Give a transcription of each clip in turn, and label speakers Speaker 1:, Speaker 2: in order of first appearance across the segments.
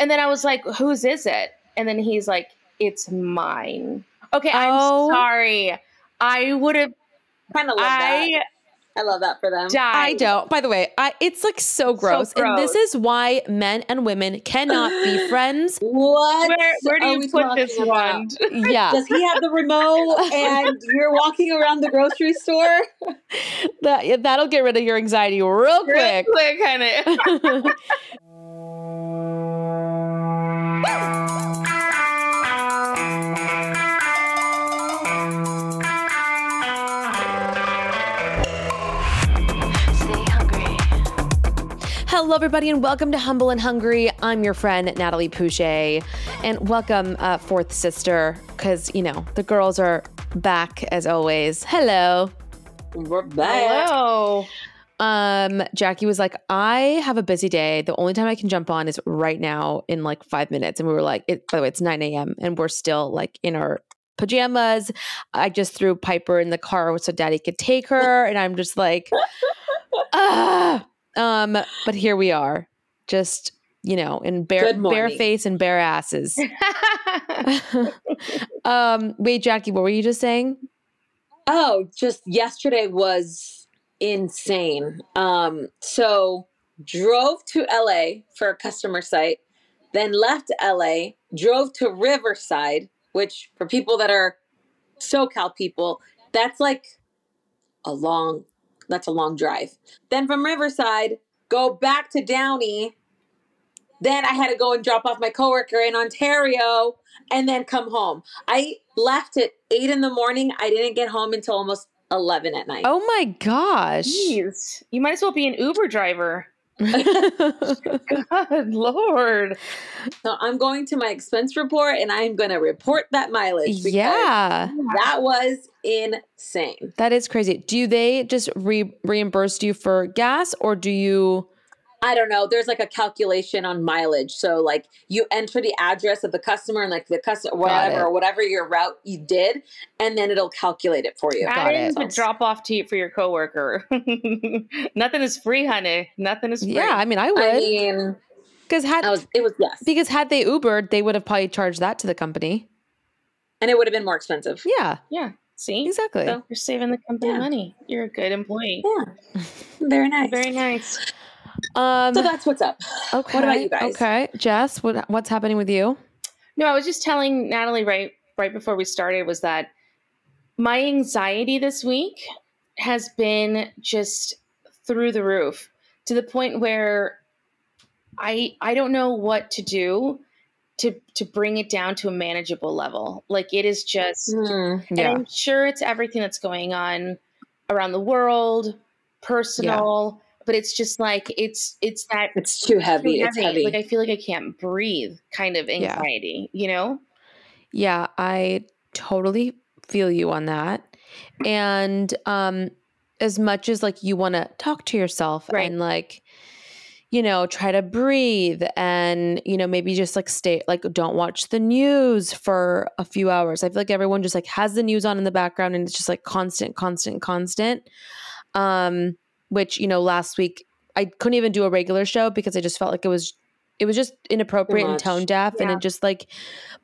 Speaker 1: And then I was like, whose is it? And then he's like, it's mine. Okay,
Speaker 2: Oh.
Speaker 1: I'm sorry. I would have.
Speaker 3: Kind of love
Speaker 1: I
Speaker 3: that. I love that for them.
Speaker 1: died.
Speaker 2: I don't. By the way, I it's like so gross. And this is why men and women cannot be friends.
Speaker 3: What?
Speaker 1: Where, where do
Speaker 3: are
Speaker 1: you
Speaker 3: we
Speaker 1: put this one?
Speaker 2: Yeah.
Speaker 3: Does he have the remote and you're walking around the grocery store?
Speaker 2: that, that'll get rid of your anxiety real
Speaker 1: Real
Speaker 2: quick.
Speaker 1: quick, honey.
Speaker 2: Hello, everybody, and welcome to Humble and Hungry. I'm your friend Natalie Puche, and welcome, uh, fourth sister, because you know the girls are back as always. Hello.
Speaker 3: We're back.
Speaker 1: Hello.
Speaker 2: Um, Jackie was like, I have a busy day. The only time I can jump on is right now in like five minutes. And we were like, it, by the way, it's 9 a.m. and we're still like in our pajamas. I just threw Piper in the car so daddy could take her. And I'm just like, ah. Um, but here we are, just, you know, in bare, bare face and bare asses. um, wait, Jackie, what were you just saying?
Speaker 3: Oh, just yesterday was insane. Um, so drove to LA for a customer site, then left LA, drove to Riverside, which for people that are SoCal people, that's like a long that's a long drive. Then from Riverside, go back to Downey. Then I had to go and drop off my coworker in Ontario and then come home. I left at eight in the morning. I didn't get home until almost 11 at night.
Speaker 2: Oh my gosh.
Speaker 1: Jeez. You might as well be an Uber driver. God, Lord.
Speaker 3: So I'm going to my expense report and I'm going to report that mileage. because
Speaker 2: yeah.
Speaker 3: That was insane.
Speaker 2: That is crazy. Do they just re- reimburse you for gas or do you
Speaker 3: I don't know. There's like a calculation on mileage. So like you enter the address of the customer and like the customer whatever or whatever your route you did, and then it'll calculate it for you.
Speaker 2: Got
Speaker 1: Add in
Speaker 2: it.
Speaker 1: the drop off to for your coworker. Nothing is free, honey. Nothing is free.
Speaker 2: Yeah, I mean I would.
Speaker 3: I
Speaker 2: would.
Speaker 3: mean,
Speaker 2: Cuz had
Speaker 3: was it was yes,
Speaker 2: because had they Ubered, they would have probably charged that to the company.
Speaker 3: and it would have been more expensive.
Speaker 2: Yeah,
Speaker 1: Yeah. See?
Speaker 2: exactly.
Speaker 1: So you're saving the company
Speaker 3: Yeah.
Speaker 1: money. You're a good employee.
Speaker 3: Yeah, very nice.
Speaker 1: Very nice.
Speaker 2: Um
Speaker 3: So that's what's up.
Speaker 2: okay.
Speaker 3: what about you guys?
Speaker 2: Okay. Jess, what what's happening with you?
Speaker 1: No, I was just telling Natalie right right before we started was that my anxiety this week has been just through the roof to the point where I I don't know what to do to to bring it down to a manageable level. Like it is just and
Speaker 2: Yeah.
Speaker 1: I'm sure it's everything that's going on around the world, personal, but it's just like it's it's that
Speaker 3: It's too heavy.
Speaker 1: too
Speaker 3: It's heavy.
Speaker 1: Like I feel like I can't breathe kind of
Speaker 2: Yeah.
Speaker 1: anxiety, you know?
Speaker 2: Yeah, I totally feel you on that. And um as much as like you want to talk to yourself
Speaker 1: Right.
Speaker 2: and like you know, try to breathe and you know, maybe just like stay like don't watch the news for a few hours. I feel like everyone just like has the news on in the background and it's just like constant constant constant. Um which, you know, last week I couldn't even do a regular show because I just felt like it was it was just inappropriate and tone deaf and it just like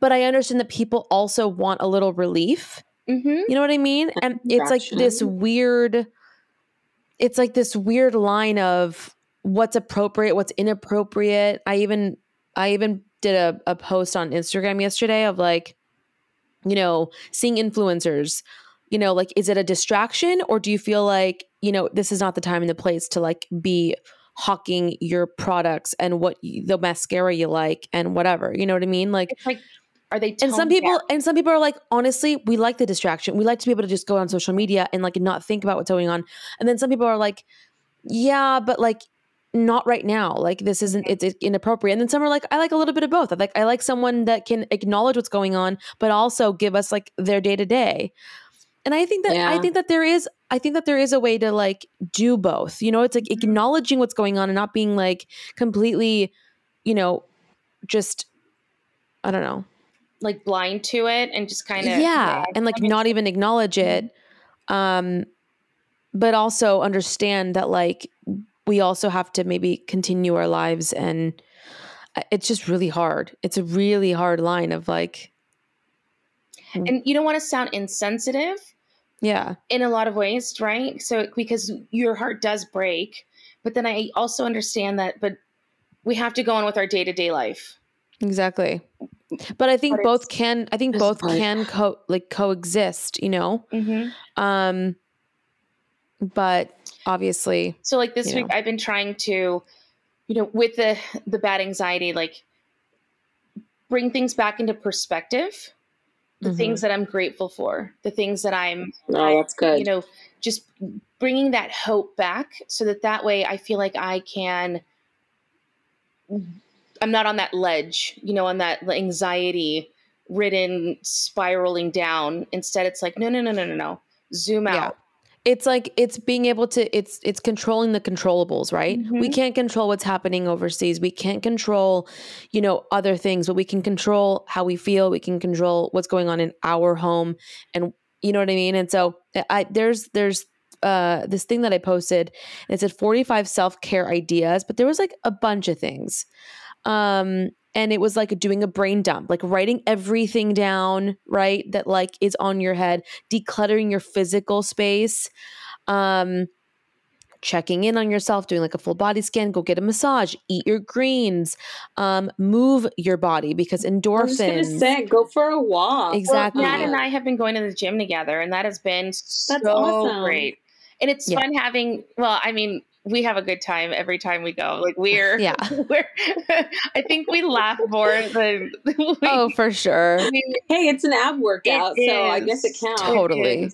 Speaker 2: but I understand that people also want a little relief.
Speaker 1: Mm-hmm.
Speaker 2: You know what I mean? And it's like this weird it's like this weird line of what's appropriate, what's inappropriate. I even I even did a, a post on Instagram yesterday of like, you know, seeing influencers, you know, like is it a distraction or do you feel like, you know, this is not the time and the place to like be hawking your products and what you, the mascara you like and whatever. You know what I mean? Like
Speaker 1: It's like, are they?
Speaker 2: and some people
Speaker 1: down?
Speaker 2: and some people are like honestly we like the distraction we like to be able to just go on social media and like not think about what's going on and then some people are like yeah but like not right now like this isn't it's, it's inappropriate and then some are like i like a little bit of both i like i like someone that can acknowledge what's going on but also give us like their day to day and i think that i think that there is i think that there is a way to like do both you know it's like mm-hmm. acknowledging what's going on and not being like completely you know just i don't know.
Speaker 1: Like blind to it and just kind of
Speaker 2: yeah, and like
Speaker 1: that makes
Speaker 2: not even acknowledge it. Mm-hmm. Um but also understand that like we also have to maybe continue our lives and uh, it's just really hard. It's a really hard line of like
Speaker 1: and mm. you don't want to sound insensitive
Speaker 2: yeah.
Speaker 1: in a lot of ways right? So because your heart does break but then i also understand that but we have to go on with our day-to-day life.
Speaker 2: Exactly. But i think but both can i think both can co like coexist you know? Mm-hmm. um but obviously
Speaker 1: so like this week know. i've been trying to you know with the the bad anxiety like bring things back into perspective the mm-hmm. things that I'm grateful for, the things that I'm,
Speaker 3: oh, that's good.
Speaker 1: You know, just bringing that hope back so that that way I feel like I can, I'm not on that ledge, you know, on that anxiety ridden spiraling down. Instead, it's like, no, no, no, no, no, no. Zoom out.
Speaker 2: It's like it's being able to it's it's controlling the controllables right? Mm-hmm. we can't control what's happening overseas. We can't control you know other things but we can control how we feel. We can control what's going on in our home and you know what i mean? And so i there's there's uh this thing that i posted and it said 45 self-care ideas but there was like a bunch of things. Um and it was like doing a brain dump like writing everything down right that like is on your head decluttering your physical space um checking in on yourself doing like a full body scan go get a massage eat your greens um move your body because endorphins
Speaker 3: say, go for a walk
Speaker 2: exactly
Speaker 1: well, Matt and I have been going to the gym together and that has been so awesome. great and it's yeah. fun having well i mean we have a good time every time we go. Like we're
Speaker 2: yeah.
Speaker 1: We're I think we laugh more than we,
Speaker 2: Oh, for sure.
Speaker 3: hey, it's an ab workout, so I guess it counts.
Speaker 2: Totally.
Speaker 1: It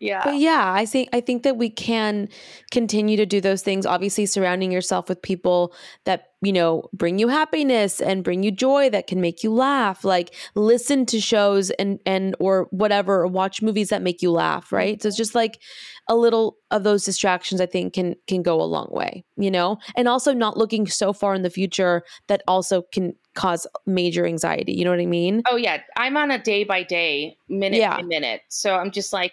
Speaker 1: yeah.
Speaker 2: But yeah, I think I think that we can continue to do those things. Obviously, surrounding yourself with people that, you know, bring you happiness and bring you joy that can make you laugh. Like listen to shows and and or whatever, or watch movies that make you laugh, right? So it's just like a little of those distractions I think can can go a long way, you know? And also not looking so far in the future that also can cause major anxiety. You know what I mean?
Speaker 1: Oh yeah. I'm on a day by day, minute yeah. by minute. So I'm just like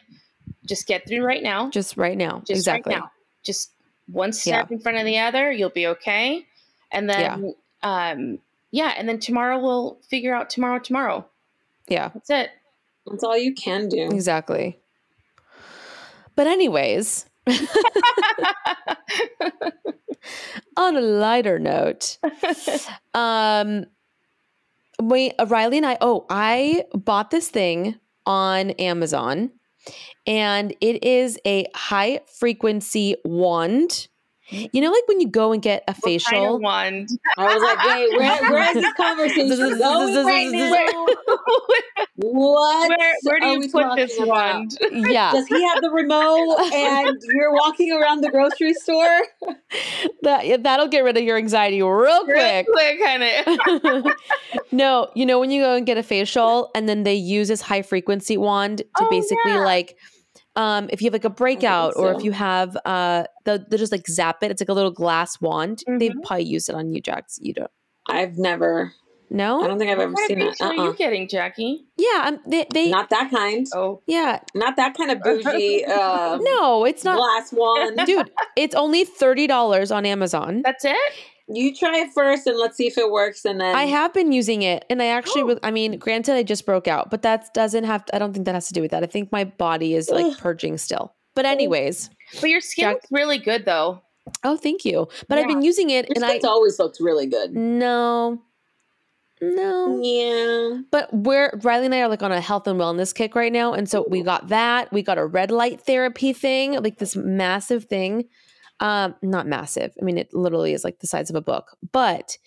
Speaker 1: just get through right now.
Speaker 2: Just right now. Just exactly. Right now.
Speaker 1: Just one step yeah. in front of the other, you'll be okay. And then yeah. um yeah, and then tomorrow we'll figure out tomorrow tomorrow.
Speaker 2: Yeah.
Speaker 1: That's it.
Speaker 3: That's all you can do.
Speaker 2: Exactly. But anyways, on a lighter note, um we Riley and I oh, I bought this thing on Amazon and it is a high frequency wand. You know, like when you go and get a facial
Speaker 1: wand.
Speaker 3: I was like, wait, where, where is this conversation going right now? what?
Speaker 1: Where, where do you put this about? wand?
Speaker 2: Yeah.
Speaker 3: Does he have the remote and you're walking around the grocery store?
Speaker 2: that that'll get rid of your anxiety real quick.
Speaker 1: Real quick, honey.
Speaker 2: no, you know when you go and get a facial and then they use this high frequency wand to oh, basically yeah. like um, if you have like a breakout so. or if you have uh, they'll, they'll, just like zap it. It's like a little glass wand. Mm-hmm. They've probably used it on you, Jax. You don't.
Speaker 3: I've never.
Speaker 2: No,
Speaker 3: I don't think I've ever
Speaker 1: what
Speaker 3: seen
Speaker 1: that. Uh-uh. Are you getting, Jackie?
Speaker 2: Yeah, um, they, they
Speaker 3: not that kind.
Speaker 1: Oh,
Speaker 2: yeah,
Speaker 3: not that kind of bougie. Uh,
Speaker 2: no, it's not
Speaker 3: glass one,
Speaker 2: dude. It's only thirty dollars on Amazon.
Speaker 1: That's it.
Speaker 3: You try it first and let's see if it works. And then
Speaker 2: I have been using it, and I actually, oh. I mean, granted, I just broke out, but that doesn't have. To, I don't think that has to do with that. I think my body is like Ugh. purging still. But anyways,
Speaker 1: but your skin looks really good though.
Speaker 2: Oh, thank you. But yeah. I've been using it,
Speaker 3: your
Speaker 2: and
Speaker 3: I always looks really good.
Speaker 2: No, no.
Speaker 3: Yeah.
Speaker 2: But we're Riley and I are like on a health and wellness kick right now. And so we got that. We got a red light therapy thing, like this massive thing. Um, not massive. I mean, it literally is like the size of a book. But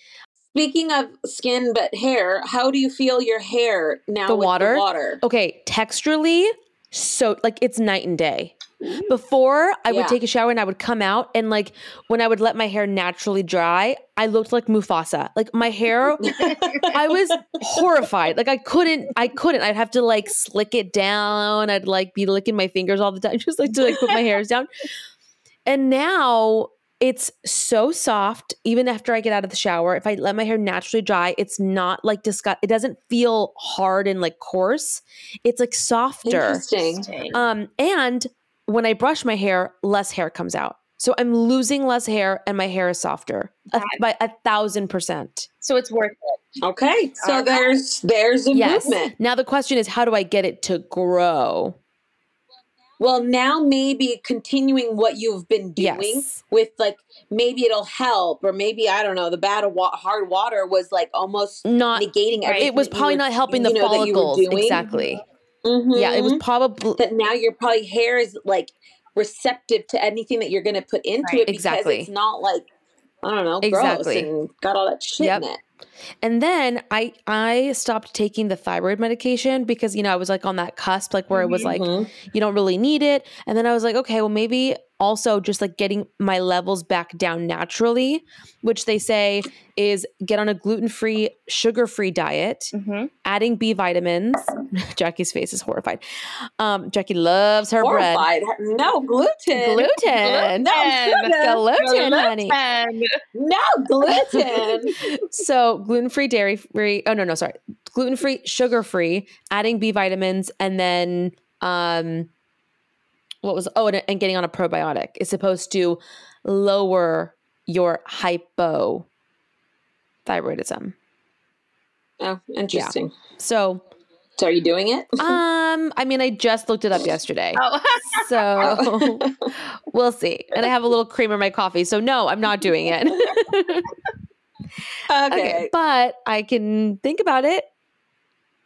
Speaker 3: speaking of skin but hair, how do you feel your hair now
Speaker 2: the water?
Speaker 3: The water.
Speaker 2: Okay, texturally, so like it's night and day. Before I would take a shower and I would come out and like when I would let my hair naturally dry, I looked like Mufasa. Like my hair I was horrified. Like I couldn't I couldn't. I'd have to like slick it down. I'd like be licking my fingers all the time just like to like put my hairs down. And now it's so soft even after I get out of the shower. If I let my hair naturally dry, it's not like disgust. It doesn't feel hard and like coarse. It's like softer.
Speaker 3: Interesting.
Speaker 2: Um, and when I brush my hair, less hair comes out. So I'm losing less hair and my hair is softer a, by a thousand percent.
Speaker 1: So it's worth it.
Speaker 3: Okay. So there's there's a yes. movement.
Speaker 2: Now the question is how do I get it to grow?
Speaker 3: Well, now maybe continuing what you've been doing yes. with like maybe it'll help, or maybe I don't know. The bad wa- hard water was like almost not negating.
Speaker 2: Right. It was probably not helping the know, follicles exactly. Mm-hmm. Yeah, it was probably
Speaker 3: that now your probably hair is like receptive to anything that you're going to put into right. it because exactly. it's not like I don't know, exactly. gross and got all that shit yep. in it.
Speaker 2: And then I I stopped taking the thyroid medication because you know I was like on that cusp like where it was like mm-hmm. you don't really need it and then I was like okay well maybe also just like getting my levels back down naturally, which they say is get on a gluten free, sugar free diet, mm-hmm. adding B vitamins. Jackie's face is horrified. Um, Jackie loves her horrified. bread.
Speaker 3: No gluten.
Speaker 2: Gluten. No gluten, gluten, honey.
Speaker 3: No gluten.
Speaker 2: so gluten free, dairy free. Oh no, no, sorry. Gluten free, sugar free, adding B vitamins, and then um what was oh and, and getting on a probiotic is supposed to lower your hypothyroidism.
Speaker 3: Oh, interesting. Yeah.
Speaker 2: So
Speaker 3: so are you doing it?
Speaker 2: um, I mean, I just looked it up yesterday. Oh. so we'll see. And I have a little cream in my coffee. So no, I'm not doing it.
Speaker 3: okay. okay.
Speaker 2: But I can think about it.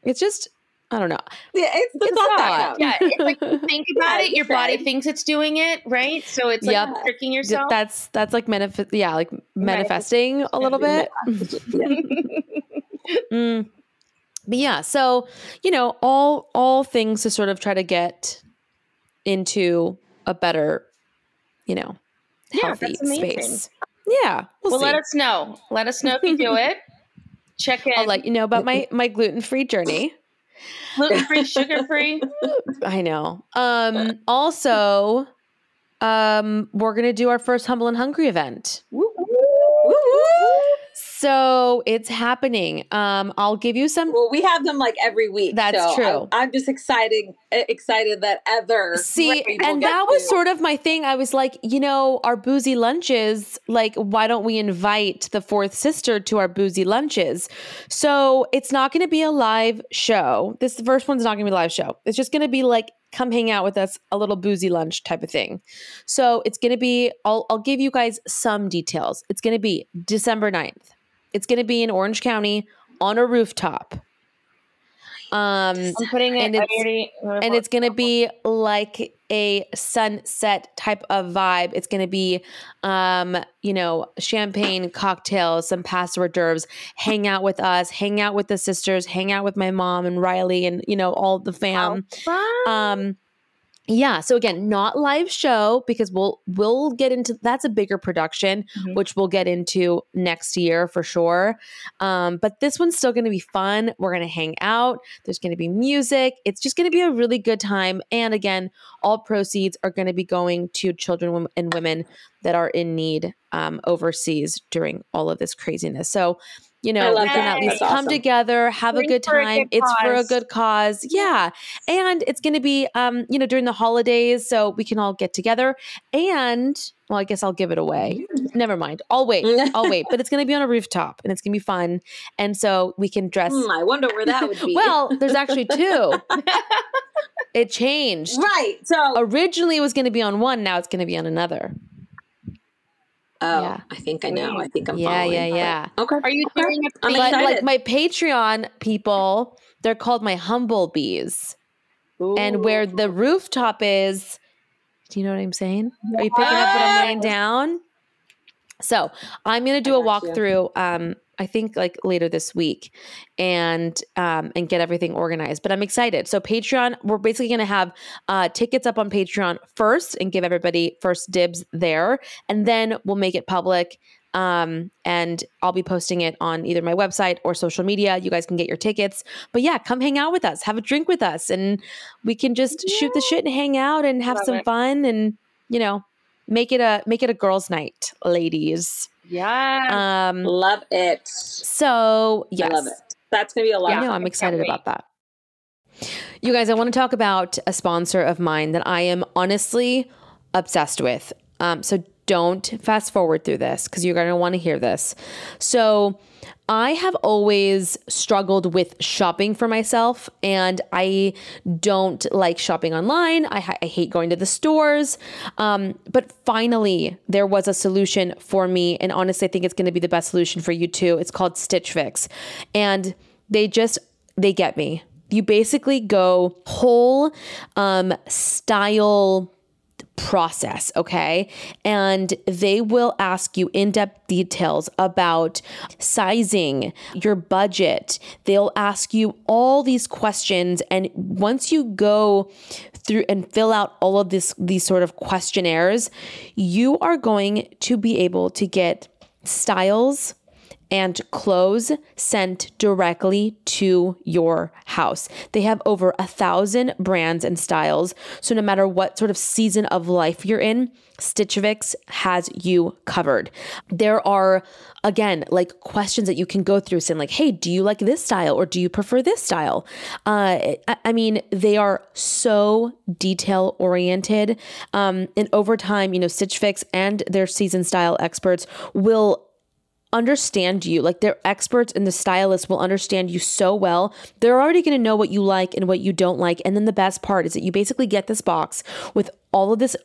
Speaker 2: It's just I don't know.
Speaker 3: Yeah, it's the it's thought
Speaker 1: that Yeah, it's like think about yeah, it, your body thinks it's doing it, right? So it's like yep. tricking yourself.
Speaker 2: That's that's like manifest. Yeah, like manifesting a little bit. mm. But yeah, so you know, all all things to sort of try to get into a better, you know, healthy yeah, space. Yeah.
Speaker 1: We'll, well let us know. Let us know if you do it. Check in.
Speaker 2: I'll let you know about my my gluten free journey.
Speaker 1: Gluten free, sugar free.
Speaker 2: I know. Um, also, um, we're gonna do our first Humble and Hungry event. Woo, woo, woo, so it's happening. Um, I'll give you some.
Speaker 3: Well, we have them like every week.
Speaker 2: That's
Speaker 3: so
Speaker 2: true.
Speaker 3: I, am just excited, excited that Heather.
Speaker 2: See, and that was sort of my thing. I was like, you know, our boozy lunches. Like, why don't we invite the fourth sister to our boozy lunches? So it's not going to be a live show. This the first one's not going to be a live show. It's just going to be like come hang out with us a little boozy lunch type of thing so it's going to be I'll, I'll give you guys some details it's going to be december 9th it's going to be in Orange County on a rooftop.
Speaker 1: Um, I'm putting it.
Speaker 2: And it's, already, and it's going to be like a sunset type of vibe. It's going to be, um, you know, champagne, cocktails, some pasta hors d'oeuvres. Hang out with us. Hang out with the sisters. Hang out with my mom and Riley and you know all the fam. Um, yeah so again not live show because we'll we'll get into that's a bigger production mm-hmm. which we'll get into next year for sure. Um, but this one's still going to be fun. We're going to hang out. There's going to be music. It's just going to be a really good time. And again all proceeds are going to be going to children and women that are in need um, overseas during all of this craziness. So you know, we can at least That's come awesome. together, have Bring a good time. A it's cause. for a good cause. Yeah. And it's going to be, um, you know, during the holidays. So we can all get together. And, well, I guess I'll give it away. Never mind. I'll wait. I'll wait. But it's going to be on a rooftop and it's going to be fun. And so we can dress.
Speaker 3: Hmm, I wonder where that would be.
Speaker 2: well, there's actually two. it changed.
Speaker 3: Right. So
Speaker 2: originally it was going to be on one. Now it's going to be on another.
Speaker 3: Oh, yeah. I think I know. I think I'm
Speaker 2: yeah,
Speaker 3: following.
Speaker 2: Yeah, yeah,
Speaker 3: Okay.
Speaker 1: Are you doing it?
Speaker 2: I'm but like my Patreon people, they're called my humble bees. Ooh. And where the rooftop is, do you know what I'm saying? Are you picking up what I'm laying down? So I'm gonna do a walkthrough. Um, I think like later this week and um and get everything organized. But I'm excited. So Patreon, we're basically gonna have uh tickets up on Patreon first and give everybody first dibs there. And then we'll make it public. Um, and I'll be posting it on either my website or social media. You guys can get your tickets. But yeah, come hang out with us, have a drink with us, and we can just yeah. shoot the shit and hang out and have Love some it. fun and you know, make it a make it a girls' night, ladies.
Speaker 1: Yeah.
Speaker 3: Um, love it.
Speaker 2: So yes, I love it.
Speaker 3: That's gonna be a lot.
Speaker 2: Yeah, no, I'm excited about that. You guys, I want to talk about a sponsor of mine that I am honestly obsessed with. Um, so don't fast forward through this because you're going to want to hear this. So, I have always struggled with shopping for myself, and I don't like shopping online. I, I hate going to the stores. Um, but finally, there was a solution for me. And honestly, I think it's going to be the best solution for you too. It's called Stitch Fix. And they just, they get me. You basically go whole um, style process, okay? And they will ask you in depth details about sizing, your budget. They'll ask you all these questions. And once you go through and fill out all of this, these sort of questionnaires, you are going to be able to get styles and clothes sent directly to your house. They have over a thousand brands and styles. So no matter what sort of season of life you're in, Stitch Fix has you covered. There are, again, like questions that you can go through saying, like, hey, do you like this style or do you prefer this style? Uh, I, I mean, they are so detail oriented. Um, and over time, you know, Stitch Fix and their season style experts will understand you. Like they're experts and the stylists will understand you so well. They're already going to know what you like and what you don't like. And then the best part is that you basically get this box with all of this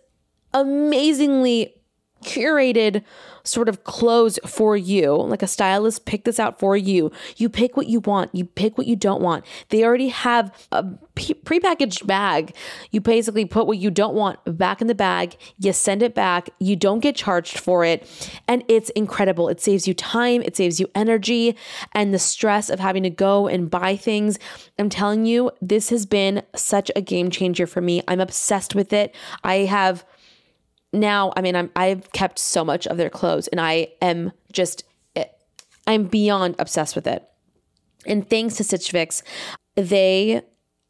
Speaker 2: amazingly curated sort of clothes for you. Like a stylist pick this out for you. You pick what you want, you pick what you don't want. They already have a prepackaged bag. You basically put what you don't want back in the bag, you send it back, you don't get charged for it, and it's incredible. It saves you time, it saves you energy and the stress of having to go and buy things. I'm telling you, this has been such a game changer for me. I'm obsessed with it. I have now, I mean, I'm I've kept so much of their clothes, and I am just eh, I'm beyond obsessed with it. And thanks to Stitch Fix, they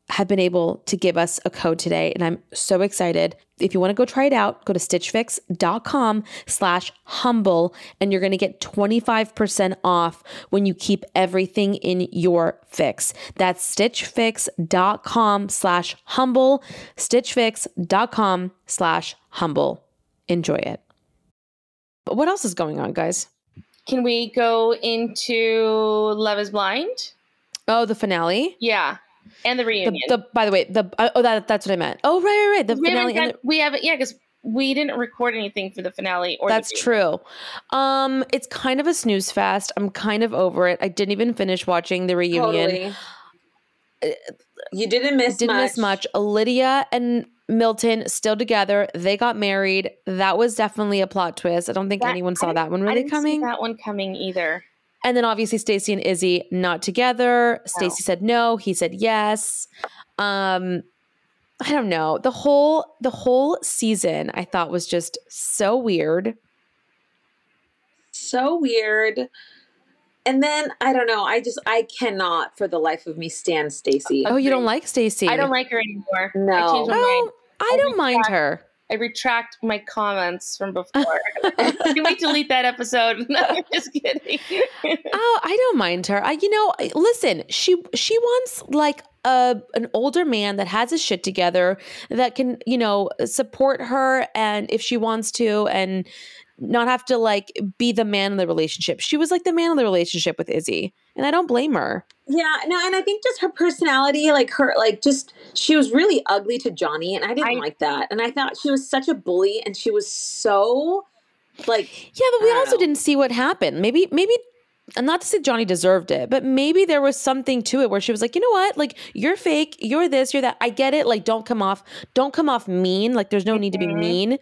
Speaker 2: have been able to give us a code today and i'm so excited. If you want to go try it out go to stitchfix.com slash humble and you're going to get 25% off when you keep everything in your fix. That's stitchfix.com slash humble stitchfix.com slash humble enjoy it. But what else is going on, guys?
Speaker 1: Can we go into Love is Blind?
Speaker 2: Oh, the finale?
Speaker 1: Yeah. And the reunion.
Speaker 2: The, the by the way, the uh, oh that that's what I meant. Oh right, right, right. The
Speaker 1: we
Speaker 2: finale.
Speaker 1: Haven't,
Speaker 2: the,
Speaker 1: we haven't yeah, because we didn't record anything for the finale or
Speaker 2: That's true. Um it's kind of a snooze fest. I'm kind of over it. I didn't even finish watching the reunion. Totally.
Speaker 3: Uh, you didn't miss
Speaker 2: didn't
Speaker 3: much.
Speaker 2: miss much. Lydia and Milton still together. They got married. That was definitely a plot twist. I don't think that, anyone saw that one really coming.
Speaker 1: that one coming either.
Speaker 2: And then obviously Stacy and Izzy not together. No. Stacy said no. He said yes. Um, I don't know. The whole the whole season I thought was just so weird.
Speaker 3: So weird. And then I don't know. I just I cannot for the life of me stand Stacy.
Speaker 2: Oh, you don't like Stacy?
Speaker 1: I don't like her anymore.
Speaker 3: No.
Speaker 1: I changed my
Speaker 2: oh,
Speaker 1: mind.
Speaker 2: I, I don't retract, mind her.
Speaker 1: I retract my comments from before. Can we delete that episode? No, I'm just kidding.
Speaker 2: oh, I don't mind her. I, you know, listen, she she wants like a an older man that has his shit together that can, you know, support her and if she wants to and not have to like be the man in the relationship. She was like the man in the relationship with Izzy, and I don't blame her.
Speaker 3: Yeah, no, and I think just her personality, like her, like just she was really ugly to Johnny, and I didn't I, like that. And I thought she was such a bully, and she was so like
Speaker 2: yeah, but we also know. didn't see what happened. Maybe, maybe. And not to say Johnny deserved it, but maybe there was something to it where she was like, you know what? Like, you're fake, you're this, you're that. I get it. Like, don't come off, don't come off mean. Like, there's no need to be mm-hmm. mean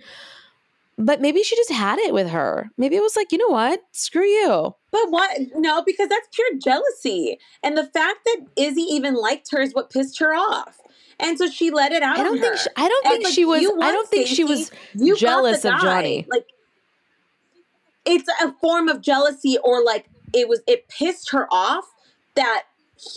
Speaker 2: but maybe she just had it with her. Maybe it was like, you know what? Screw you.
Speaker 3: But what? No, because that's pure jealousy. And the fact that Izzy even liked her is what pissed her off. And so she let it out.
Speaker 2: I don't think. She, I don't and think like, she was. I don't think she was jealous of Johnny.
Speaker 3: Like, it's a form of jealousy, or like it was. It pissed her off that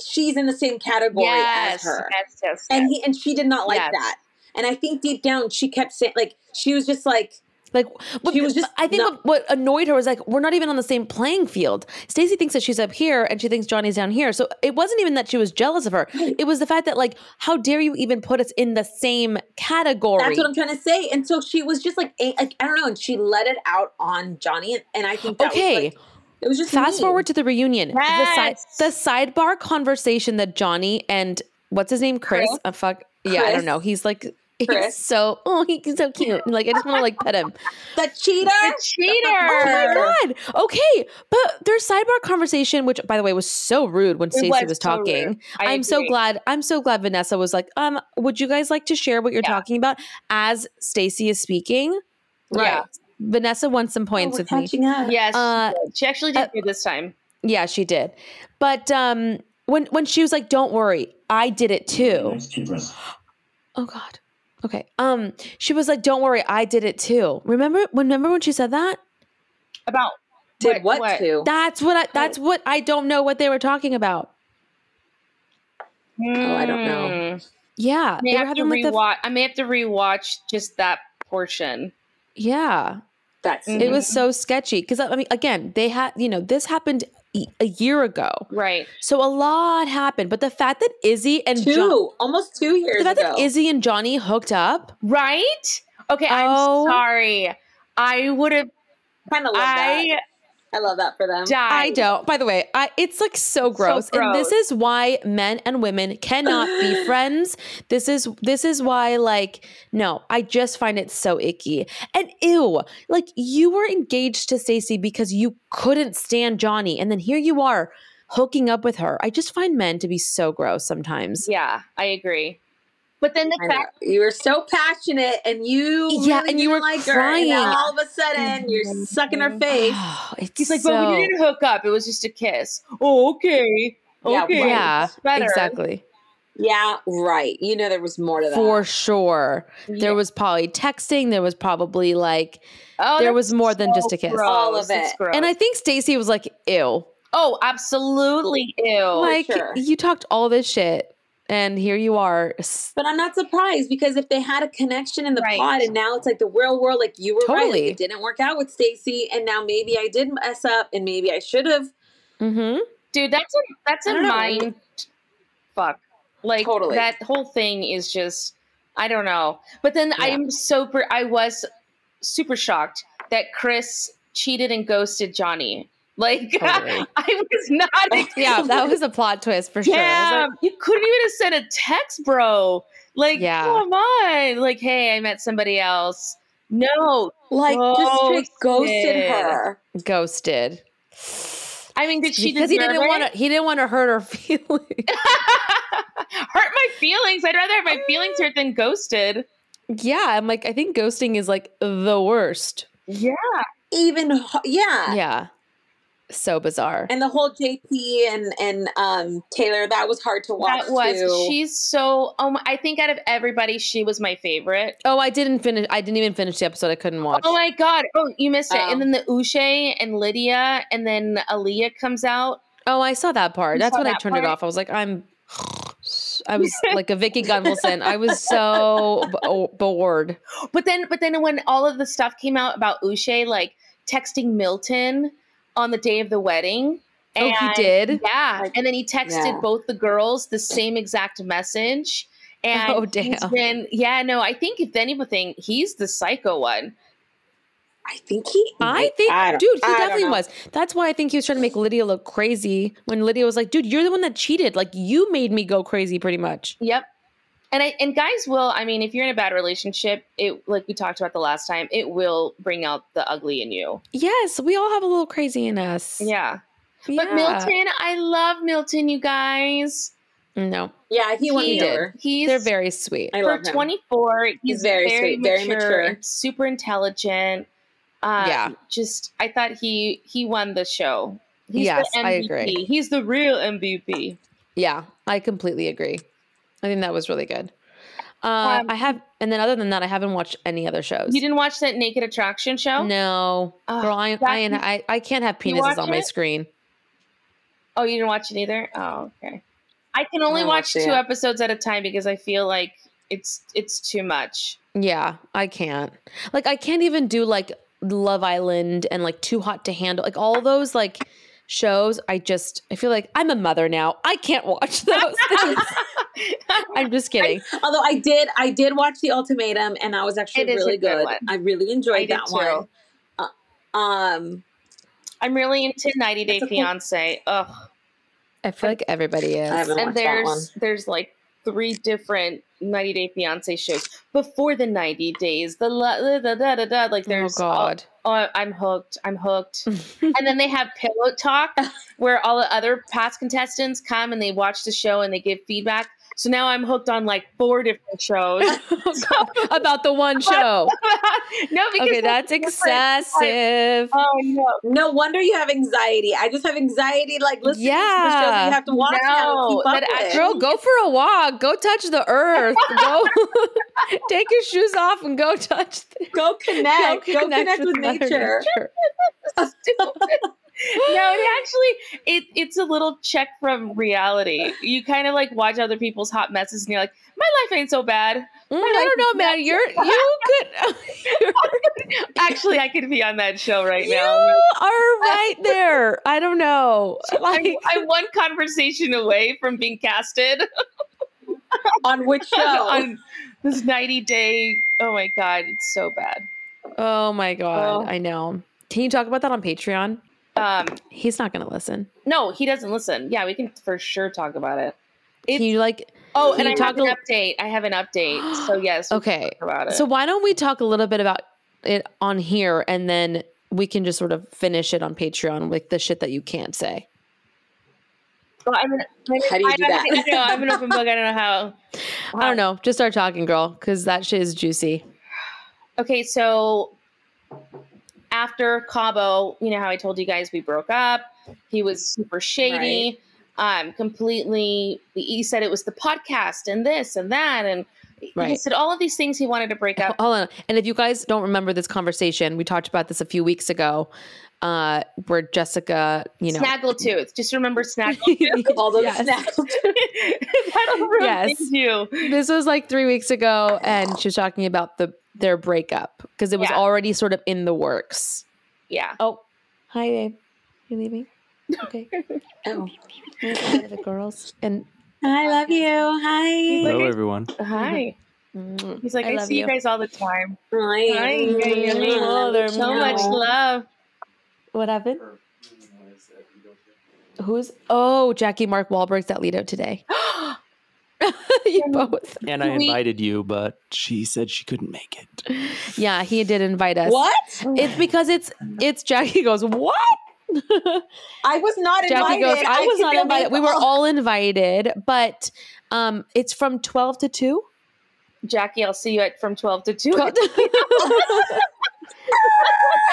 Speaker 3: she's in the same category yes, as her. Yes, yes, and he and she did not like that. And I think deep down she kept saying, like, she was just like,
Speaker 2: Like what,
Speaker 3: She was just
Speaker 2: I think
Speaker 3: not-
Speaker 2: what, what annoyed her was like we're not even on the same playing field. Stacy thinks that she's up here and she thinks Johnny's down here. So it wasn't even that she was jealous of her. It was the fact that like how dare you even put us in the same category?
Speaker 3: That's what I'm trying to say. And so she was just like, a- like I don't know, and she let it out on Johnny, and, and I think that
Speaker 2: Okay.
Speaker 3: was like, it was just
Speaker 2: Fast
Speaker 3: mean.
Speaker 2: forward to the reunion. The, side, the sidebar conversation that Johnny and what's his name? Chris.
Speaker 3: Chris?
Speaker 2: Uh, fuck. Yeah, I don't know. He's like he's
Speaker 3: Chris?
Speaker 2: so oh he's so cute. Like I just want to like pet him.
Speaker 3: the cheater.
Speaker 1: The cheater.
Speaker 2: Oh my god. Okay, but their sidebar conversation, which by the way was so rude when Stacey
Speaker 1: was
Speaker 2: was,
Speaker 1: so
Speaker 2: talking.
Speaker 1: I
Speaker 2: I'm so glad. I'm so glad Vanessa was like, um, would you guys like to share what you're
Speaker 1: Yeah.
Speaker 2: talking about as Stacey is speaking?
Speaker 1: Yeah.
Speaker 2: Vanessa won some
Speaker 3: Oh,
Speaker 2: points
Speaker 3: we're
Speaker 2: with me.
Speaker 3: up.
Speaker 1: Yes,
Speaker 2: Uh,
Speaker 1: she, actually did
Speaker 2: uh,
Speaker 1: this time.
Speaker 2: Yeah, she did. But um when when she was like, "Don't worry, I did it too." Oh God. Okay. Um, she was like, "Don't worry, I did it too." Remember? Remember when she said that?
Speaker 1: About
Speaker 3: Did what, to?
Speaker 2: That's what I. That's what I don't know what they were talking about.
Speaker 3: Oh, I don't know.
Speaker 2: Yeah,
Speaker 1: I may have to
Speaker 2: having like the.
Speaker 1: rewatch. I may have to rewatch just that portion.
Speaker 2: Yeah,
Speaker 3: That's
Speaker 1: Mhm.
Speaker 2: it was so sketchy because I mean, again, they had you know this happened e- a year ago,
Speaker 1: Right.
Speaker 2: so a lot happened. But the fact that Izzy and
Speaker 3: two,
Speaker 2: John,
Speaker 3: almost two years
Speaker 2: the fact
Speaker 3: ago.
Speaker 2: that Izzy and Johnny hooked up.
Speaker 1: Right? Okay,
Speaker 2: Oh.
Speaker 1: I'm sorry. I would have
Speaker 3: kind of
Speaker 1: I
Speaker 3: that. I love that for them.
Speaker 1: died.
Speaker 2: I don't. By the way, I it's like so gross. And this is why men and women cannot be friends. This is this is why like no, I just find it so icky. And ew, like you were engaged to Stacey because you couldn't stand Johnny and then here you are hooking up with her. I just find men to be so gross sometimes.
Speaker 1: Yeah, I agree. But then the
Speaker 3: I know.
Speaker 1: fact
Speaker 3: You were so passionate, and you
Speaker 2: Yeah,
Speaker 3: really
Speaker 2: and you were
Speaker 3: like her, and now
Speaker 2: crying.
Speaker 3: all of a sudden, you're
Speaker 1: Mhm.
Speaker 3: sucking her face.
Speaker 2: Oh, it's
Speaker 1: he's like,
Speaker 2: so,
Speaker 1: but we didn't hook up. It was just a kiss. Oh, okay.
Speaker 3: Yeah,
Speaker 1: Okay.
Speaker 3: right.
Speaker 2: Yeah, exactly.
Speaker 3: Yeah, right. You know there was more to that.
Speaker 2: For sure.
Speaker 1: Yeah.
Speaker 2: There was probably texting, there was probably like
Speaker 1: Oh,
Speaker 2: there was more than just a kiss.
Speaker 1: gross.
Speaker 3: All of it.
Speaker 2: And I think Stacy was like, ew.
Speaker 1: oh, absolutely ew.
Speaker 2: like
Speaker 3: sure.
Speaker 2: you talked all this shit and here you are.
Speaker 3: But I'm not surprised because if they had a connection in the
Speaker 1: Right.
Speaker 3: pod and now it's like the real world, like you were right, like, it didn't work out with Stacy, and now maybe I did mess up and maybe I should have.
Speaker 2: Mhm.
Speaker 1: Dude, that's a that's
Speaker 3: I
Speaker 1: a
Speaker 3: don't know.
Speaker 1: mind fuck. Like
Speaker 3: Totally.
Speaker 1: that whole thing is just I don't know. But then
Speaker 3: Yeah.
Speaker 1: I'm super I was super shocked that Chris cheated and ghosted Johnny. Like
Speaker 2: Totally.
Speaker 1: I was not
Speaker 2: Yeah, that was a plot twist for sure. I was
Speaker 1: Damn, you couldn't even have sent a text, bro. Like,
Speaker 2: Yeah.
Speaker 1: come on. Like, hey, I met somebody else. No.
Speaker 3: Like just ghosted
Speaker 1: Ghosted.
Speaker 3: her.
Speaker 2: ghosted.
Speaker 1: I mean, did she
Speaker 2: because he didn't want to he didn't want to hurt her feelings.
Speaker 1: hurt my feelings. I'd rather have my feelings hurt than ghosted.
Speaker 2: yeah, I'm like I think ghosting is like the worst.
Speaker 1: Yeah.
Speaker 3: Even yeah.
Speaker 2: Yeah. So bizarre.
Speaker 3: And the whole JP and and um Taylor, that was hard to watch
Speaker 1: That was
Speaker 3: too.
Speaker 1: she's so oh I think out of everybody she was my favorite.
Speaker 2: oh, I didn't finish I didn't even finish the episode. I couldn't watch.
Speaker 1: Oh my god. Oh, you missed it.
Speaker 3: Oh.
Speaker 1: And then the Uche and Lydia and then Aaliyah comes out.
Speaker 2: Oh, I saw that part.
Speaker 1: You
Speaker 2: That's
Speaker 1: saw
Speaker 2: when I
Speaker 1: that
Speaker 2: turned it off. I was like, I'm. I was like a Vicki Gunvalson. I was so b- oh, bored.
Speaker 1: But then, but then when all of the stuff came out about Uche, like texting Milton on the day of the wedding.
Speaker 2: Oh, he did?
Speaker 1: Yeah.
Speaker 3: Like,
Speaker 1: and then he texted
Speaker 3: yeah.
Speaker 1: both the girls the same exact message. And
Speaker 2: Oh,
Speaker 1: he's
Speaker 2: damn.
Speaker 1: been, yeah, no, I think if anything, he's the psycho one.
Speaker 3: I think he
Speaker 2: I think,
Speaker 3: I
Speaker 2: dude, he
Speaker 3: I
Speaker 2: definitely was. That's why I think he was trying to make Lydia look crazy when Lydia was like, dude, you're the one that cheated. Like, you made me go crazy pretty much.
Speaker 1: Yep. And I and guys will, I mean, if you're in a bad relationship, it like we talked about the last time, it will bring out the ugly in you.
Speaker 2: Yes, we all have a little crazy in us.
Speaker 1: Yeah. But Milton, I love Milton, you guys.
Speaker 2: No,
Speaker 3: Yeah, he won
Speaker 1: He
Speaker 3: me
Speaker 2: did.
Speaker 3: over.
Speaker 1: He's
Speaker 2: they're very sweet.
Speaker 3: I
Speaker 1: for
Speaker 3: him.
Speaker 1: 24 he's,
Speaker 3: He's very
Speaker 1: very,
Speaker 3: sweet, very
Speaker 1: mature,
Speaker 3: mature.
Speaker 1: super intelligent um,
Speaker 2: Yeah.
Speaker 1: just i thought he he won the show he's
Speaker 2: Yes,
Speaker 1: the
Speaker 2: I agree.
Speaker 1: he's the real mvp
Speaker 2: Yeah, I completely agree. I think that was really good. Uh,
Speaker 1: Um,
Speaker 2: I have, and then other than that, I haven't watched any other shows.
Speaker 1: you didn't watch that naked attraction show
Speaker 2: No,
Speaker 1: Oh,
Speaker 2: girl, I, I, I, I can't have penises on my
Speaker 1: it?
Speaker 2: screen.
Speaker 1: oh you didn't watch it either oh okay i can only
Speaker 3: haven't
Speaker 1: watch two episodes at a time because i feel like it's it's too much
Speaker 2: Yeah, I can't. Like I can't even do like Love Island and like Too Hot to Handle. Like all those like shows, I just I feel like I'm a mother now. I can't watch those things. I'm just kidding.
Speaker 3: I, although I did I did watch The Ultimatum and that was actually really good. good I really enjoyed I that one. Uh, um
Speaker 1: I'm really into 90 Day Fiance. Cool- Ugh.
Speaker 2: I feel like everybody is.
Speaker 1: and there's there's like three different 90 Day Fiance shows before the 90 days. The la, da, da, da, da, like oh, there's
Speaker 2: oh god.
Speaker 1: All, oh, I'm hooked. I'm hooked. and then they have pillow talk where all the other past contestants come and they watch the show and they give feedback. So now I'm hooked on like four different shows
Speaker 2: about the one show.
Speaker 1: no, because
Speaker 2: okay, that's excessive.
Speaker 3: oh no, no wonder you have anxiety. I just have anxiety like listening yeah. to the shows you have to watch. No, now
Speaker 2: to girl, go for a walk. Go touch the earth. go take your shoes off and go touch.
Speaker 3: The, go connect. Go connect, go connect with, with nature. nature
Speaker 1: no, it actually it it's a little check from reality. You kind of like watch other people's hot messes, and you're like, my life ain't so bad.
Speaker 2: Mm, I don't know, man. You're you
Speaker 1: could actually I could be on that show right
Speaker 2: you
Speaker 1: now.
Speaker 2: You are right there. I don't know.
Speaker 1: Like, I'm, I'm one conversation away from being casted.
Speaker 3: on which show? on
Speaker 1: this 90 day. Oh my god, it's so bad.
Speaker 2: Oh my god, oh. I know. Can you talk about that on Patreon? Um, he's not going to listen.
Speaker 1: No, he doesn't listen. Yeah, we can for sure talk about it.
Speaker 2: It's, can you like?
Speaker 1: Oh, and I have an update. I have an update. So yes.
Speaker 2: okay. about it. So why don't we talk a little bit about it on here, and then we can just sort of finish it on Patreon with the shit that you can't say.
Speaker 3: Well, I'm an, how do you do that?
Speaker 1: I, know, I'm an open book. I don't know how,
Speaker 2: how. I don't know. Just start talking, girl, because that shit is juicy.
Speaker 1: Okay, so after Cabo, you know how I told you guys we broke up. He was super shady. Right. Um, completely. He said it was the podcast and this and that, and right. he said all of these things he wanted to break up.
Speaker 2: Hold on. And if you guys don't remember this conversation, we talked about this a few weeks ago. Uh, where Jessica, you know,
Speaker 1: Snaggletooth. Just remember Snaggletooth.
Speaker 3: all those yes. Snaggletooth.
Speaker 1: That'll yes. you.
Speaker 2: This was like three weeks ago, and she was talking about the their breakup because it was yeah. already sort of in the works.
Speaker 1: Yeah.
Speaker 2: Oh, hi, babe. You leaving? Okay. oh, the girls and
Speaker 3: I love you. Hi.
Speaker 4: Hello, everyone.
Speaker 1: Hi. Mm-hmm. He's like, I, I see you. guys all the time. Hi. Hi. Oh, so much love.
Speaker 2: What happened? Who's? Oh, Jackie Mark Wahlberg's at Lido today.
Speaker 4: you both. And I invited you, but she said she couldn't make it.
Speaker 2: Yeah, he did invite us.
Speaker 3: What?
Speaker 2: It's because it's it's Jackie goes, What?
Speaker 3: I was not Jackie
Speaker 2: invited. goes, I, I was not invited. We were all invited, but um it's from 12 to 2.
Speaker 1: Jackie, I'll see you at from 12 to 2.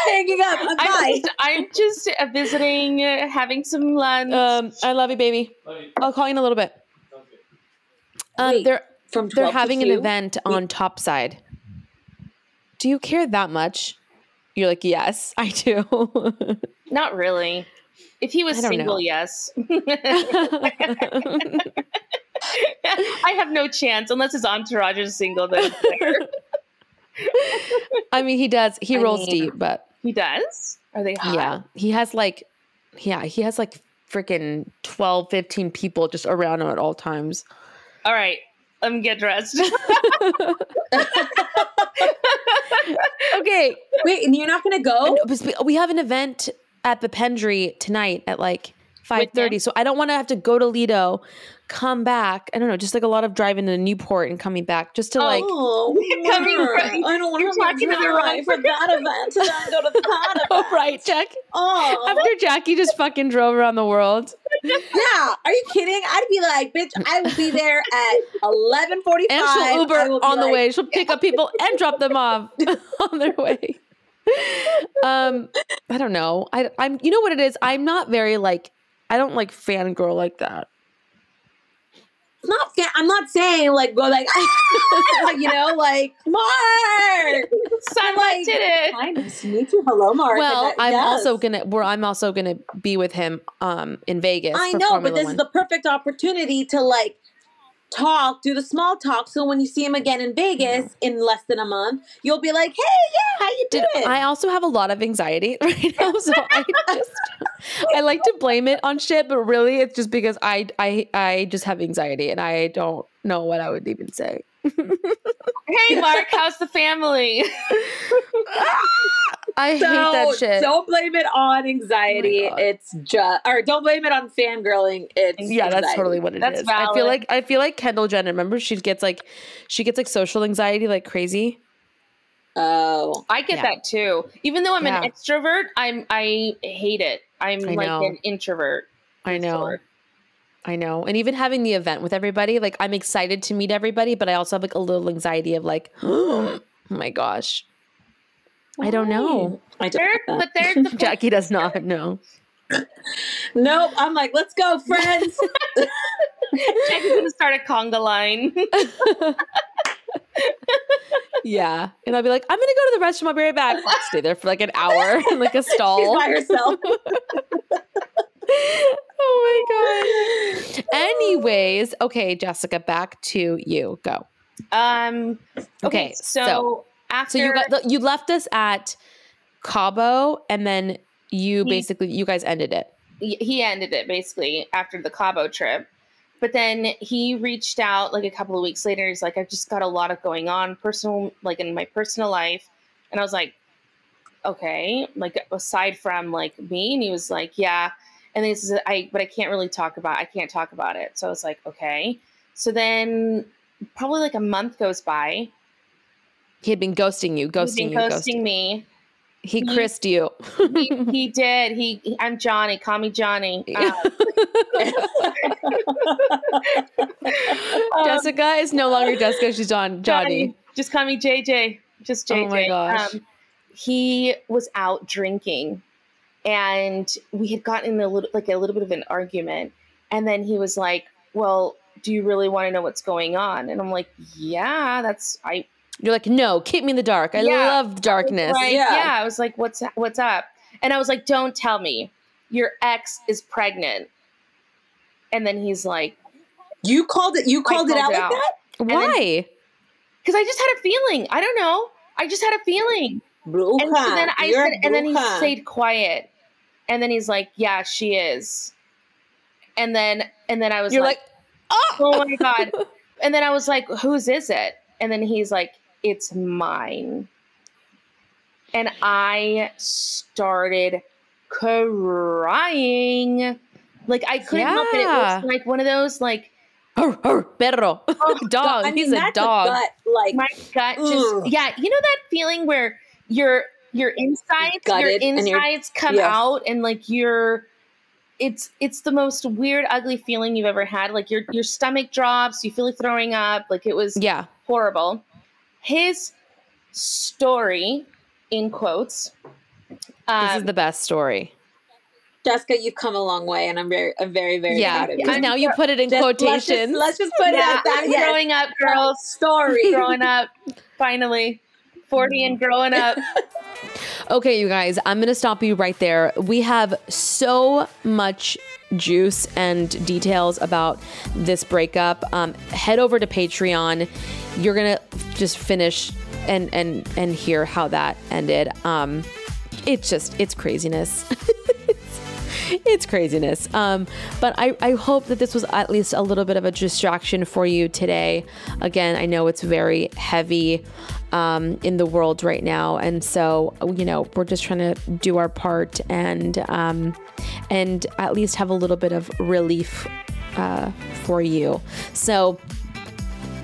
Speaker 3: Hanging up.
Speaker 1: I'm just, I'm just uh, visiting, uh, having some lunch.
Speaker 2: Um, I love you, baby. Love you. I'll call you in a little bit. Um, Wait, they're from they're having an event on Topside. Do you care that much? You're like, yes, I do.
Speaker 1: Not really. If he was single, know. yes. I have no chance unless his entourage is single. Then
Speaker 2: I mean, he does. He I rolls mean, deep, but
Speaker 1: he does. Are they? Hot?
Speaker 2: Yeah, he has like, yeah, he has like freaking 12, 15 people just around him at all times.
Speaker 1: All right, let me get dressed.
Speaker 2: okay.
Speaker 3: Wait, and you're not going to go?
Speaker 2: We have an event at the Pendry tonight at like 5.30. So I don't want to have to go to Lido, come back. I don't know, just like a lot of driving to Newport and coming back just to like.
Speaker 3: Oh, coming from, I don't want to have to drive for that event and then go to the.
Speaker 2: Oh, right, Jack. Oh. After Jackie just fucking drove around the world.
Speaker 3: yeah. Are you kidding? I'd be like, bitch, I will be there at 11.45.
Speaker 2: And she'll Uber on like, the way. She'll pick up people and drop them off on their way. um, I don't know. I, I'm, you know what it is? I'm not very like I don't like fangirl like that.
Speaker 3: Not fa- I'm not saying like go like you know like Mark.
Speaker 1: Sunlight like, did it.
Speaker 3: Hi, nice to meet you. Hello, Mark.
Speaker 2: Well, that, I'm yes. also gonna. Where I'm also gonna be with him um in Vegas.
Speaker 3: I know,
Speaker 2: Formula
Speaker 3: but this
Speaker 2: One.
Speaker 3: is the perfect opportunity to like talk, do the small talk. So when you see him again in Vegas in less than a month, you'll be like, "Hey, yeah, how you doing?"
Speaker 2: I also have a lot of anxiety right now, so I just I like to blame it on shit, but really it's just because I I I just have anxiety and I don't know what I would even say.
Speaker 1: hey, Mark, how's the family?
Speaker 2: I so, hate that shit.
Speaker 3: Don't blame it on anxiety. Oh it's just, or don't blame it on fangirling. It's
Speaker 2: yeah, anxiety. that's totally what it that's is. Valid. I feel like I feel like Kendall Jenner. Remember, she gets like she gets like social anxiety like crazy.
Speaker 3: Oh,
Speaker 1: I get yeah. that too. Even though I'm yeah. an extrovert, I'm I hate it. I'm I like an introvert.
Speaker 2: I know. I know. And even having the event with everybody, like I'm excited to meet everybody, but I also have like a little anxiety of like, oh my gosh. I don't know.
Speaker 3: I don't
Speaker 1: know but there's the
Speaker 2: Jackie does not know.
Speaker 3: nope. I'm like, let's go, friends.
Speaker 1: Jackie's gonna start a conga line.
Speaker 2: yeah. And I'll be like, I'm gonna go to the restroom, I'll be right back. I'll stay there for like an hour in like a stall.
Speaker 3: She's by herself
Speaker 2: oh my god. Anyways, okay, Jessica, back to you. Go.
Speaker 1: Um. Okay, okay so, so, after
Speaker 2: so you got you left us at Cabo, and then you he, basically you guys ended it.
Speaker 1: He ended it basically after the Cabo trip. But then he reached out like a couple of weeks later. He's like, I've just got a lot of going on, personal, like in my personal life. And I was like, okay, like aside from like me. And he was like, yeah, and he says, I, but I can't really talk about, I can't talk about it. So I was like, okay. So then probably like a month goes by.
Speaker 2: He had been ghosting you, ghosting you,
Speaker 1: ghosting, ghosting me.
Speaker 2: He, he you.
Speaker 1: he, he, did. He, he, I'm Johnny. Call me Johnny. Um,
Speaker 2: Jessica is no longer Jessica. She's John. Johnny. Johnny.
Speaker 1: Just call me JJ. Just JJ.
Speaker 2: Oh my gosh. Um,
Speaker 1: he was out drinking and we had gotten a little like a little bit of an argument and then he was like well do you really want to know what's going on? And i'm like yeah that's i
Speaker 2: you're like no keep me in the dark. I yeah. love darkness.
Speaker 1: Like, yeah. yeah i was like what's what's up? And i was like don't tell me. Your ex is pregnant. And then he's like
Speaker 3: you called it you called, it out, it out. like
Speaker 2: that why?
Speaker 1: Because i just had a feeling. I don't know. I just had a feeling.
Speaker 3: Bruja.
Speaker 1: and so then i said and then he stayed quiet and then he's like, "Yeah, she is." And then and then I was
Speaker 2: You're
Speaker 1: like,
Speaker 2: like oh!
Speaker 1: "Oh my god." and then I was like, "Whose is it?" And then he's like, "It's mine." And I started crying. Like I couldn't yeah. help it. It was like one of those like
Speaker 2: Hur, hur, perro. Oh, dog. I mean, He's a dog. A
Speaker 3: gut, like
Speaker 1: my gut just ugh. yeah, you know that feeling where you're your insides your insides come yeah. out and like you're it's it's the most weird ugly feeling you've ever had like your your stomach drops you feel like throwing up like it was
Speaker 2: yeah
Speaker 1: horrible his story in quotes
Speaker 2: um, this is um, the best story
Speaker 3: Jessica, you've come a long way, and I'm very, I'm very, very
Speaker 2: yeah.
Speaker 3: proud of you.
Speaker 2: now you put it in just,
Speaker 3: quotations. Let's just, let's just put yeah, it at that.
Speaker 1: Yes. Growing up, girls.
Speaker 3: Story.
Speaker 1: growing up. Finally, forty and growing up.
Speaker 2: Okay, you guys, I'm going to stop you right there. We have so much juice and details about this breakup. Um, head over to Patreon. You're going to just finish and and and hear how that ended. Um, it's just it's craziness. it's craziness. Um, but I, I hope that this was at least a little bit of a distraction for you today. Again, I know it's very heavy um, in the world right now, and so you know we're just trying to do our part and um, and at least have a little bit of relief uh, for you. So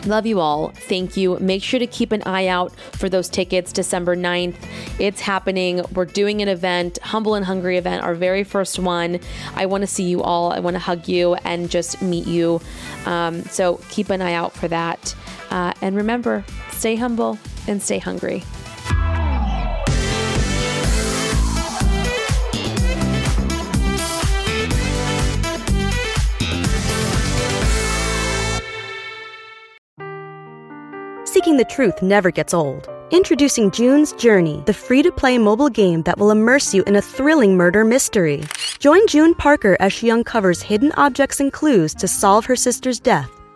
Speaker 2: Love you all. Thank you. Make sure to keep an eye out for those tickets December 9th. It's happening. We're doing an event, Humble and Hungry event, our very first one. I want to see you all. I want to hug you and just meet you. Um, so keep an eye out for that. Uh, and remember, stay humble and stay hungry.
Speaker 5: Seeking the truth never gets old. Introducing June's Journey, the free to play mobile game that will immerse you in a thrilling murder mystery. Join June Parker as she uncovers hidden objects and clues to solve her sister's death